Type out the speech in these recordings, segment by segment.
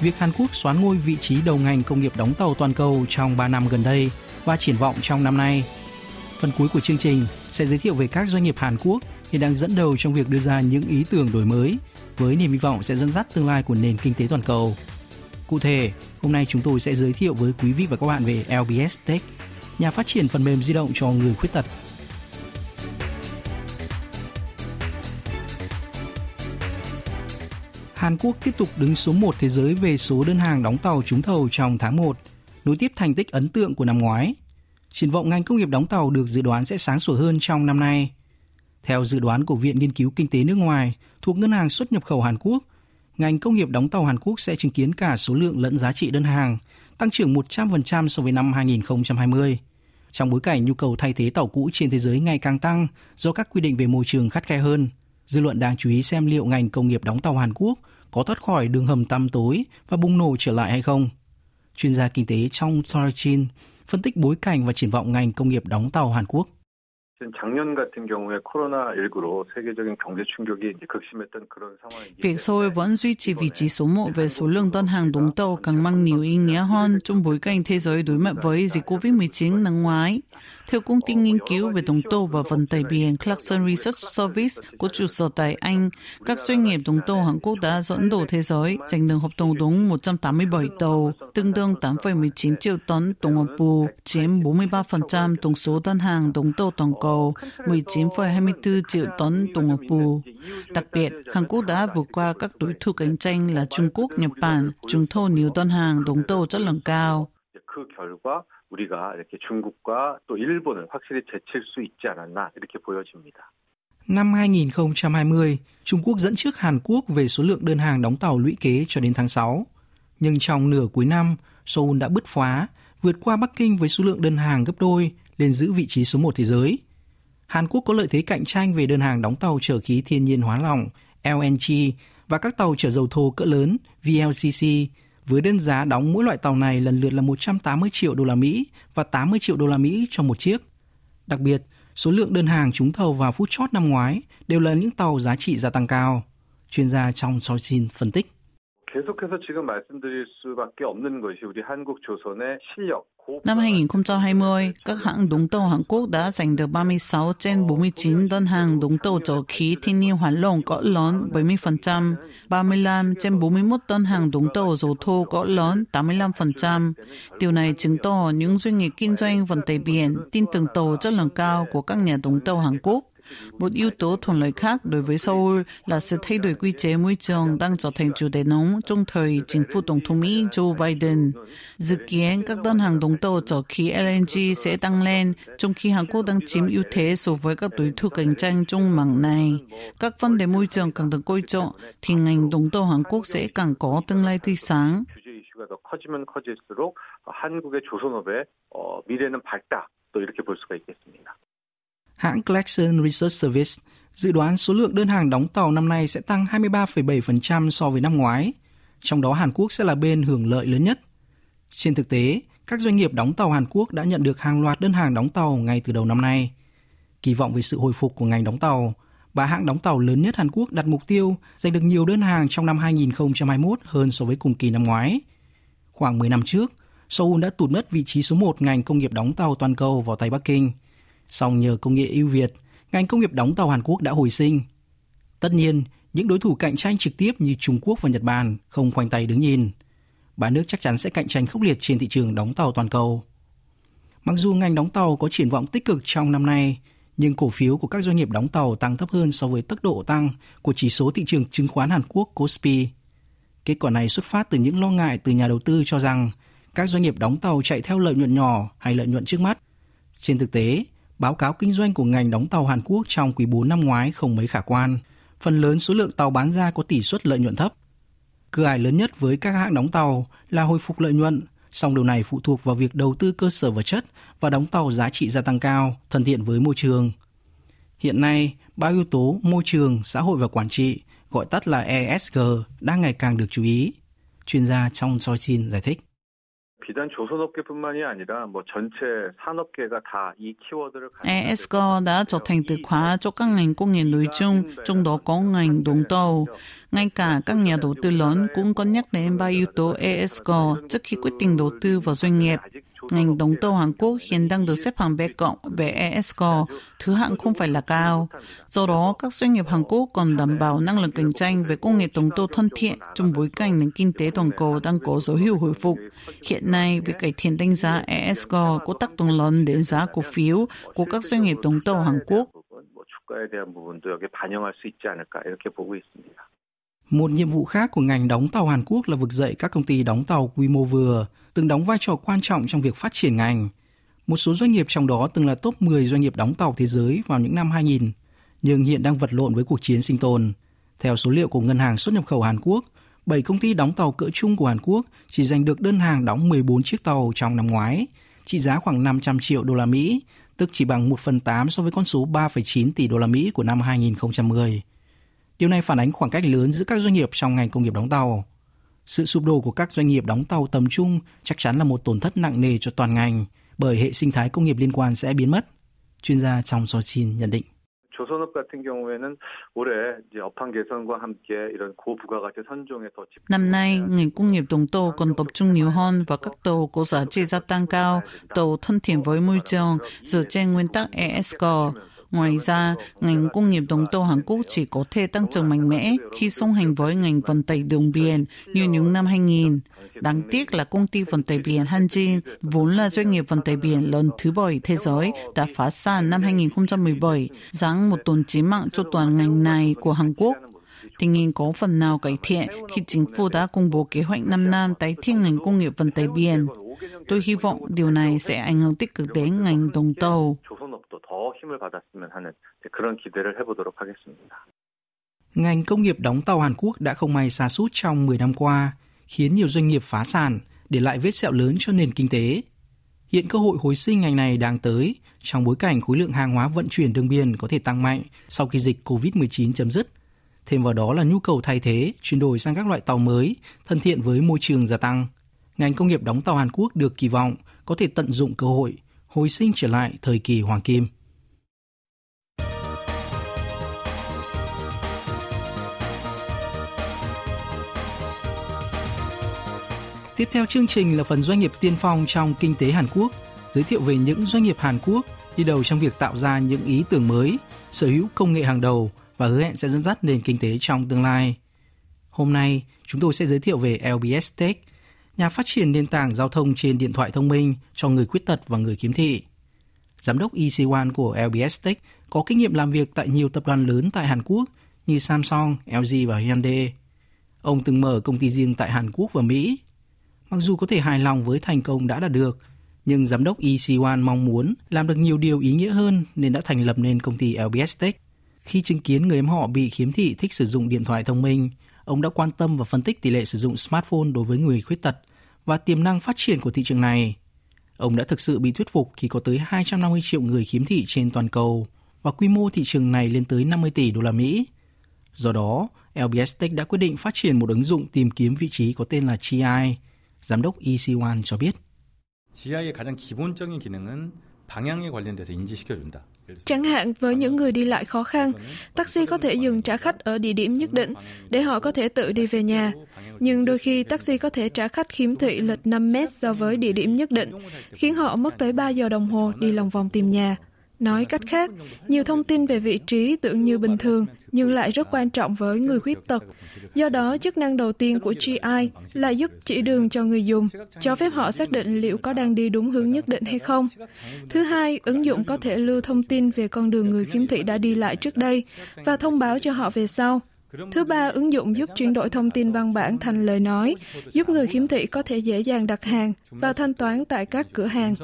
việc Hàn Quốc xoán ngôi vị trí đầu ngành công nghiệp đóng tàu toàn cầu trong 3 năm gần đây và triển vọng trong năm nay. Phần cuối của chương trình sẽ giới thiệu về các doanh nghiệp Hàn Quốc hiện đang dẫn đầu trong việc đưa ra những ý tưởng đổi mới với niềm hy vọng sẽ dẫn dắt tương lai của nền kinh tế toàn cầu. Cụ thể, hôm nay chúng tôi sẽ giới thiệu với quý vị và các bạn về LBS Tech, nhà phát triển phần mềm di động cho người khuyết tật Hàn Quốc tiếp tục đứng số 1 thế giới về số đơn hàng đóng tàu trúng thầu trong tháng 1, nối tiếp thành tích ấn tượng của năm ngoái. Triển vọng ngành công nghiệp đóng tàu được dự đoán sẽ sáng sủa hơn trong năm nay. Theo dự đoán của Viện Nghiên cứu Kinh tế nước ngoài thuộc Ngân hàng xuất nhập khẩu Hàn Quốc, ngành công nghiệp đóng tàu Hàn Quốc sẽ chứng kiến cả số lượng lẫn giá trị đơn hàng, tăng trưởng 100% so với năm 2020. Trong bối cảnh nhu cầu thay thế tàu cũ trên thế giới ngày càng tăng do các quy định về môi trường khắt khe hơn, dư luận đang chú ý xem liệu ngành công nghiệp đóng tàu Hàn Quốc có thoát khỏi đường hầm tăm tối và bùng nổ trở lại hay không. Chuyên gia kinh tế trong Sorchin phân tích bối cảnh và triển vọng ngành công nghiệp đóng tàu Hàn Quốc. 작년 같은 경우에 코로나19로 세계적인 경제 충격이 이제 극심했던 그런 상황이 Việc Seoul vẫn duy trì vị trí số 1 về số lượng đơn hàng đúng tàu càng mang nhiều ý nghĩa hơn trong bối cảnh thế giới đối mặt với dịch COVID-19 năm ngoái. Theo công ty nghiên cứu về đồng tàu và vận tải biển Clarkson Research Service của trụ sở tại Anh, các doanh nghiệp đồng tàu Hàn Quốc đã dẫn đầu thế giới, giành được hợp đồng đúng 187 tàu, tương đương 8,19 triệu tấn tổng hợp bù, chiếm 43% tổng số đơn hàng đồng tàu toàn cầu cầu 19,24 triệu tấn tổng hợp bù. Đặc biệt, Hàn Quốc đã vượt qua các đối thủ cạnh tranh là Trung Quốc, Nhật Bản, trúng thầu nhiều đơn hàng đồng tàu chất lượng cao. 그 결과 우리가 이렇게 중국과 또 일본을 확실히 제칠 수 있지 않았나 이렇게 보여집니다. Năm 2020, Trung Quốc dẫn trước Hàn Quốc về số lượng đơn hàng đóng tàu lũy kế cho đến tháng 6. Nhưng trong nửa cuối năm, Seoul đã bứt phá, vượt qua Bắc Kinh với số lượng đơn hàng gấp đôi, lên giữ vị trí số 1 thế giới. Hàn Quốc có lợi thế cạnh tranh về đơn hàng đóng tàu chở khí thiên nhiên hóa lỏng LNG và các tàu chở dầu thô cỡ lớn VLCC với đơn giá đóng mỗi loại tàu này lần lượt là 180 triệu đô la Mỹ và 80 triệu đô la Mỹ cho một chiếc. Đặc biệt, số lượng đơn hàng trúng thầu vào phút chót năm ngoái đều là những tàu giá trị gia tăng cao. Chuyên gia trong Sourcing phân tích. Năm 2020, các hãng đúng tàu Hàn Quốc đã giành được 36 trên 49 đơn hàng đúng tàu dầu khí thiên nhiên hoàn lỏng cỡ lớn 70%, 35 trên 41 đơn hàng đúng tàu dầu thô cỡ lớn 85%. Điều này chứng tỏ những doanh nghiệp kinh doanh vận tải biển tin tưởng tàu chất lượng cao của các nhà đúng tàu Hàn Quốc. Một yếu tố thuận lợi khác đối với Seoul là sự thay đổi quy chế môi trường đang trở thành chủ đề nóng trong thời chính phủ Tổng thống Mỹ Joe Biden. Dự kiến các đơn hàng đóng tàu chở khí LNG sẽ tăng lên, trong khi Hàn Quốc đang chiếm ưu thế so với các đối thủ cạnh tranh trong mảng này. Các vấn đề môi trường càng được coi trọng, thì ngành đóng tàu Hàn Quốc sẽ càng có tương lai tươi sáng. 이슈가 더 커지면 커질수록 한국의 조선업의 어, 미래는 밝다. 또 이렇게 볼 수가 있겠습니다. Hãng Clarkson Research Service dự đoán số lượng đơn hàng đóng tàu năm nay sẽ tăng 23,7% so với năm ngoái, trong đó Hàn Quốc sẽ là bên hưởng lợi lớn nhất. Trên thực tế, các doanh nghiệp đóng tàu Hàn Quốc đã nhận được hàng loạt đơn hàng đóng tàu ngay từ đầu năm nay. Kỳ vọng về sự hồi phục của ngành đóng tàu, ba hãng đóng tàu lớn nhất Hàn Quốc đặt mục tiêu giành được nhiều đơn hàng trong năm 2021 hơn so với cùng kỳ năm ngoái. Khoảng 10 năm trước, Seoul đã tụt mất vị trí số 1 ngành công nghiệp đóng tàu toàn cầu vào tay Bắc Kinh – Song nhờ công nghệ ưu việt, ngành công nghiệp đóng tàu Hàn Quốc đã hồi sinh. Tất nhiên, những đối thủ cạnh tranh trực tiếp như Trung Quốc và Nhật Bản không khoanh tay đứng nhìn. Ba nước chắc chắn sẽ cạnh tranh khốc liệt trên thị trường đóng tàu toàn cầu. Mặc dù ngành đóng tàu có triển vọng tích cực trong năm nay, nhưng cổ phiếu của các doanh nghiệp đóng tàu tăng thấp hơn so với tốc độ tăng của chỉ số thị trường chứng khoán Hàn Quốc Kospi. Kết quả này xuất phát từ những lo ngại từ nhà đầu tư cho rằng các doanh nghiệp đóng tàu chạy theo lợi nhuận nhỏ hay lợi nhuận trước mắt. Trên thực tế, báo cáo kinh doanh của ngành đóng tàu Hàn Quốc trong quý 4 năm ngoái không mấy khả quan. Phần lớn số lượng tàu bán ra có tỷ suất lợi nhuận thấp. Cửa ải lớn nhất với các hãng đóng tàu là hồi phục lợi nhuận, song điều này phụ thuộc vào việc đầu tư cơ sở vật chất và đóng tàu giá trị gia tăng cao, thân thiện với môi trường. Hiện nay, ba yếu tố môi trường, xã hội và quản trị, gọi tắt là ESG, đang ngày càng được chú ý. Chuyên gia trong Choi Shin giải thích. 비단 조선업계뿐만이 아니라 뭐 전체 산업계가 다 이 키워드를 ESG đã trở thành từ khóa cho các ngành công nghiệp nói chung, trong đó có ngành đồng tàu. Ngay cả các nhà đầu tư lớn cũng có nhắc đến ba yếu tố ESG trước khi quyết định đầu tư vào doanh nghiệp. Ngành đóng tàu Hàn Quốc hiện đang được xếp hạng B cộng về ESG, thứ hạng không phải là cao. Do đó, các doanh nghiệp Hàn Quốc còn đảm bảo năng lực cạnh tranh về công nghệ đóng tàu thân thiện trong bối cảnh nền kinh tế toàn cầu đang có dấu hiệu hồi phục. Hiện nay, việc cải thiện đánh giá ESG có tác động lớn đến giá cổ phiếu của các doanh nghiệp đóng tàu Hàn Quốc. 주가에 대한 부분도 여기 반영할 수 있지 않을까 이렇게 보고 있습니다. Một nhiệm vụ khác của ngành đóng tàu Hàn Quốc là vực dậy các công ty đóng tàu quy mô vừa, từng đóng vai trò quan trọng trong việc phát triển ngành. Một số doanh nghiệp trong đó từng là top 10 doanh nghiệp đóng tàu thế giới vào những năm 2000, nhưng hiện đang vật lộn với cuộc chiến sinh tồn. Theo số liệu của Ngân hàng xuất nhập khẩu Hàn Quốc, 7 công ty đóng tàu cỡ chung của Hàn Quốc chỉ giành được đơn hàng đóng 14 chiếc tàu trong năm ngoái, trị giá khoảng 500 triệu đô la Mỹ, tức chỉ bằng 1 phần 8 so với con số 3,9 tỷ đô la Mỹ của năm 2010. Điều này phản ánh khoảng cách lớn giữa các doanh nghiệp trong ngành công nghiệp đóng tàu. Sự sụp đổ của các doanh nghiệp đóng tàu tầm trung chắc chắn là một tổn thất nặng nề cho toàn ngành, bởi hệ sinh thái công nghiệp liên quan sẽ biến mất. Chuyên gia trong Sochin nhận định. Năm nay, ngành công nghiệp đồng tàu còn tập trung nhiều hơn vào các tàu có giá trị gia tăng cao, tàu thân thiện với môi trường, dựa trên nguyên tắc ESG. Ngoài ra, ngành công nghiệp đồng tàu Hàn Quốc chỉ có thể tăng trưởng mạnh mẽ khi song hành với ngành vận tải đường biển như những năm 2000. Đáng tiếc là công ty vận tải biển Hanjin, vốn là doanh nghiệp vận tải biển lớn thứ bảy thế giới, đã phá sản năm 2017, giáng một tổn chí mạng cho toàn ngành này của Hàn Quốc. Tình hình có phần nào cải thiện khi chính phủ đã công bố kế hoạch 5 năm tái thiết ngành công nghiệp vận tải biển. Tôi hy vọng điều này sẽ ảnh hưởng tích cực đến ngành đồng tàu. 조선업도 더 힘을 받았으면 하는 그런 기대를 해보도록 하겠습니다. Ngành công nghiệp đóng tàu Hàn Quốc đã không may sa sút trong 10 năm qua, khiến nhiều doanh nghiệp phá sản, để lại vết sẹo lớn cho nền kinh tế. Hiện cơ hội hồi sinh ngành này đang tới trong bối cảnh khối lượng hàng hóa vận chuyển đường biên có thể tăng mạnh sau khi dịch COVID-19 chấm dứt. Thêm vào đó là nhu cầu thay thế, chuyển đổi sang các loại tàu mới, thân thiện với môi trường gia tăng. Ngành công nghiệp đóng tàu Hàn Quốc được kỳ vọng có thể tận dụng cơ hội, hồi sinh trở lại thời kỳ hoàng kim. Tiếp theo chương trình là phần doanh nghiệp tiên phong trong kinh tế Hàn Quốc, giới thiệu về những doanh nghiệp Hàn Quốc đi đầu trong việc tạo ra những ý tưởng mới, sở hữu công nghệ hàng đầu và hứa hẹn sẽ dẫn dắt nền kinh tế trong tương lai. Hôm nay, chúng tôi sẽ giới thiệu về LBS Tech, nhà phát triển nền tảng giao thông trên điện thoại thông minh cho người khuyết tật và người khiếm thị. Giám đốc EC1 của LBS Tech có kinh nghiệm làm việc tại nhiều tập đoàn lớn tại Hàn Quốc như Samsung, LG và Hyundai. Ông từng mở công ty riêng tại Hàn Quốc và Mỹ. Mặc dù có thể hài lòng với thành công đã đạt được, nhưng giám đốc EC1 mong muốn làm được nhiều điều ý nghĩa hơn nên đã thành lập nên công ty LBS Tech. Khi chứng kiến người em họ bị khiếm thị thích sử dụng điện thoại thông minh, ông đã quan tâm và phân tích tỷ lệ sử dụng smartphone đối với người khuyết tật và tiềm năng phát triển của thị trường này. Ông đã thực sự bị thuyết phục khi có tới 250 triệu người khiếm thị trên toàn cầu và quy mô thị trường này lên tới 50 tỷ đô la Mỹ. Do đó, LBS Tech đã quyết định phát triển một ứng dụng tìm kiếm vị trí có tên là GI. Giám đốc EC1 cho biết. GI의 가장 기본적인 기능은 방향에 관련돼서 인지시켜준다. Chẳng hạn với những người đi lại khó khăn, taxi có thể dừng trả khách ở địa điểm nhất định để họ có thể tự đi về nhà. Nhưng đôi khi taxi có thể trả khách khiếm thị lệch 5 mét so với địa điểm nhất định, khiến họ mất tới 3 giờ đồng hồ đi lòng vòng tìm nhà. Nói cách khác, nhiều thông tin về vị trí tưởng như bình thường nhưng lại rất quan trọng với người khuyết tật. Do đó, chức năng đầu tiên của GI là giúp chỉ đường cho người dùng, cho phép họ xác định liệu có đang đi đúng hướng nhất định hay không. Thứ hai, ứng dụng có thể lưu thông tin về con đường người khiếm thị đã đi lại trước đây và thông báo cho họ về sau. Thứ ba, ứng dụng giúp chuyển đổi thông tin văn bản thành lời nói, giúp người khiếm thị có thể dễ dàng đặt hàng và thanh toán tại các cửa hàng.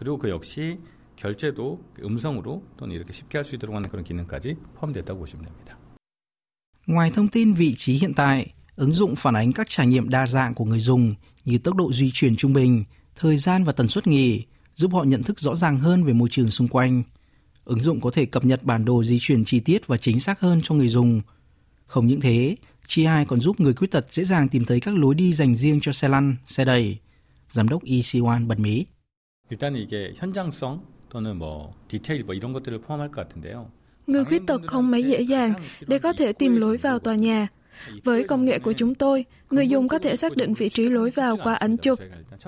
음성으로 변환하는 것들의 기능 그리고 그 역시 결제도 음성으로 또는 이렇게 쉽게 할 수 있도록 하는 그런 기능까지 포함됐다고 보시면 됩니다. Ngoài thông tin vị trí hiện tại, ứng dụng phản ánh các trải nghiệm đa dạng của người dùng như tốc độ di chuyển trung bình, thời gian và tần suất nghỉ, giúp họ nhận thức rõ ràng hơn về môi trường xung quanh. Ứng dụng có thể cập nhật bản đồ di chuyển chi tiết và chính xác hơn cho người dùng. Không những thế, GI còn giúp người khuyết tật dễ dàng tìm thấy các lối đi dành riêng cho xe lăn, xe đẩy. Giám đốc EC1 bật mí. 일단 이게 현장성 또는 뭐 디테일 뭐 이런 것들을 포함할 것 같은데요. Người khuyết tật không mấy dễ dàng để có thể tìm lối vào tòa nhà. Với công nghệ của chúng tôi, người dùng có thể xác định vị trí lối vào qua ảnh chụp.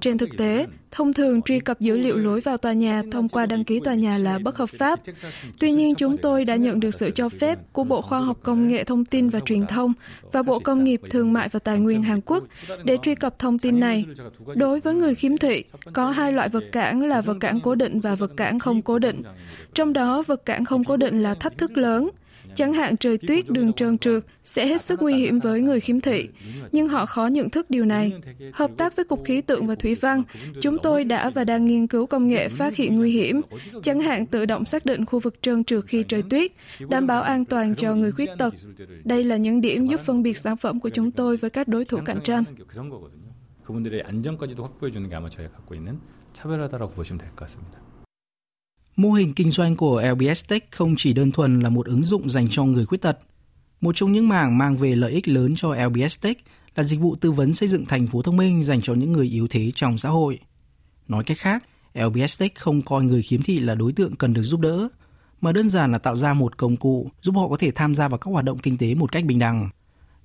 Trên thực tế, thông thường truy cập dữ liệu lối vào tòa nhà thông qua đăng ký tòa nhà là bất hợp pháp. Tuy nhiên, chúng tôi đã nhận được sự cho phép của Bộ Khoa học Công nghệ Thông tin và Truyền thông và Bộ Công nghiệp Thương mại và Tài nguyên Hàn Quốc để truy cập thông tin này. Đối với người khiếm thị, có hai loại vật cản là vật cản cố định và vật cản không cố định. Trong đó, vật cản không cố định là thách thức lớn – Chẳng hạn trời tuyết đường trơn trượt sẽ hết sức nguy hiểm với người khiếm thị, nhưng họ khó nhận thức điều này. Hợp tác với Cục Khí tượng và Thủy văn, chúng tôi đã và đang nghiên cứu công nghệ phát hiện nguy hiểm, chẳng hạn tự động xác định khu vực trơn trượt khi trời tuyết, đảm bảo an toàn cho người khuyết tật. Đây là những điểm giúp phân biệt sản phẩm của chúng tôi với các đối thủ cạnh tranh. 그분들의 안전까지도 확보해 주는 게 아마 저희가 갖고 있는 차별화다라고 보시면 될 것 같습니다. Mô hình kinh doanh của LBS Tech không chỉ đơn thuần là một ứng dụng dành cho người khuyết tật. Một trong những mảng mang về lợi ích lớn cho LBS Tech là dịch vụ tư vấn xây dựng thành phố thông minh dành cho những người yếu thế trong xã hội. Nói cách khác, LBS Tech không coi người khiếm thị là đối tượng cần được giúp đỡ, mà đơn giản là tạo ra một công cụ giúp họ có thể tham gia vào các hoạt động kinh tế một cách bình đẳng.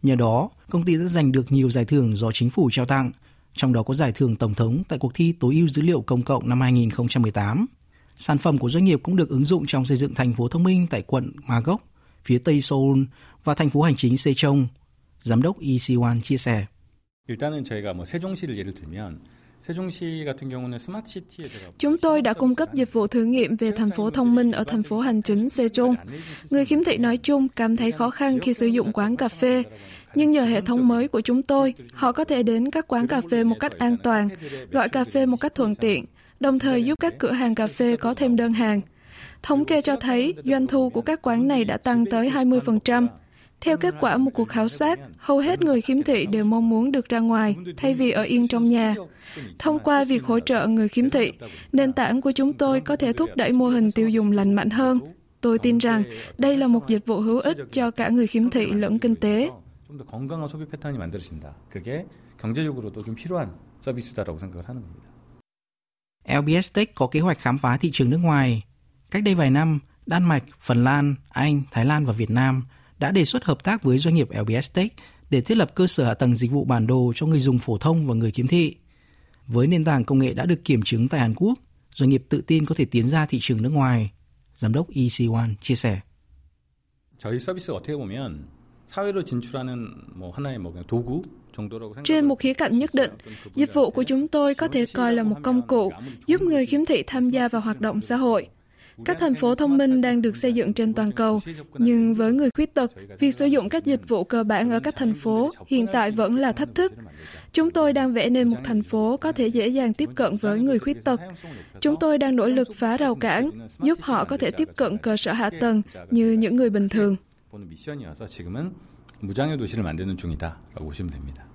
Nhờ đó, công ty đã giành được nhiều giải thưởng do chính phủ trao tặng, trong đó có giải thưởng tổng thống tại cuộc thi tối ưu dữ liệu công cộng năm 2018. Sản phẩm của doanh nghiệp cũng được ứng dụng trong xây dựng thành phố thông minh tại quận Magog, phía tây Seoul và thành phố hành chính Sejong. Giám đốc Lee Siwan chia sẻ. Chúng tôi đã cung cấp dịch vụ thử nghiệm về thành phố thông minh ở thành phố hành chính Sejong. Người khiếm thị nói chung cảm thấy khó khăn khi sử dụng quán cà phê. Nhưng nhờ hệ thống mới của chúng tôi, họ có thể đến các quán cà phê một cách an toàn, gọi cà phê một cách thuận tiện đồng thời giúp các cửa hàng cà phê có thêm đơn hàng. Thống kê cho thấy doanh thu của các quán này đã tăng tới 20%. Theo kết quả một cuộc khảo sát, hầu hết người khiếm thị đều mong muốn được ra ngoài thay vì ở yên trong nhà. Thông qua việc hỗ trợ người khiếm thị, nền tảng của chúng tôi có thể thúc đẩy mô hình tiêu dùng lành mạnh hơn. Tôi tin rằng đây là một dịch vụ hữu ích cho cả người khiếm thị lẫn kinh tế. 좀더 건강한 소비 패턴이 만들어진다. 그게 경제적으로도 좀 필요한 서비스다라고 생각을 하는 겁니다. LBS Tech có kế hoạch khám phá thị trường nước ngoài. Cách đây vài năm, Đan Mạch, Phần Lan, Anh, Thái Lan và Việt Nam đã đề xuất hợp tác với doanh nghiệp LBS Tech để thiết lập cơ sở hạ tầng dịch vụ bản đồ cho người dùng phổ thông và người khiếm thị. Với nền tảng công nghệ đã được kiểm chứng tại Hàn Quốc, doanh nghiệp tự tin có thể tiến ra thị trường nước ngoài. Giám đốc EC1 chia sẻ. 저희 서비스 어떻게 보면 trên một khía cạnh nhất định, dịch vụ của chúng tôi có thể coi là một công cụ giúp người khiếm thị tham gia vào hoạt động xã hội. Các thành phố thông minh đang được xây dựng trên toàn cầu, nhưng với người khuyết tật, việc sử dụng các dịch vụ cơ bản ở các thành phố hiện tại vẫn là thách thức. Chúng tôi đang vẽ nên một thành phố có thể dễ dàng tiếp cận với người khuyết tật. Chúng tôi đang nỗ lực phá rào cản, giúp họ có thể tiếp cận cơ sở hạ tầng như những người bình thường. 무장의 도시를 만드는 중이다라고 보시면 됩니다.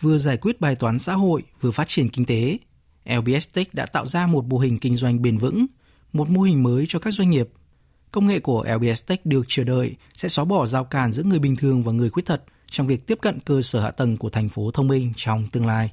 Vừa giải quyết bài toán xã hội, vừa phát triển kinh tế, LBS Tech đã tạo ra một mô hình kinh doanh bền vững, một mô hình mới cho các doanh nghiệp. Công nghệ của LBS Tech được chờ đợi sẽ xóa bỏ rào cản giữa người bình thường và người khuyết tật trong việc tiếp cận cơ sở hạ tầng của thành phố thông minh trong tương lai.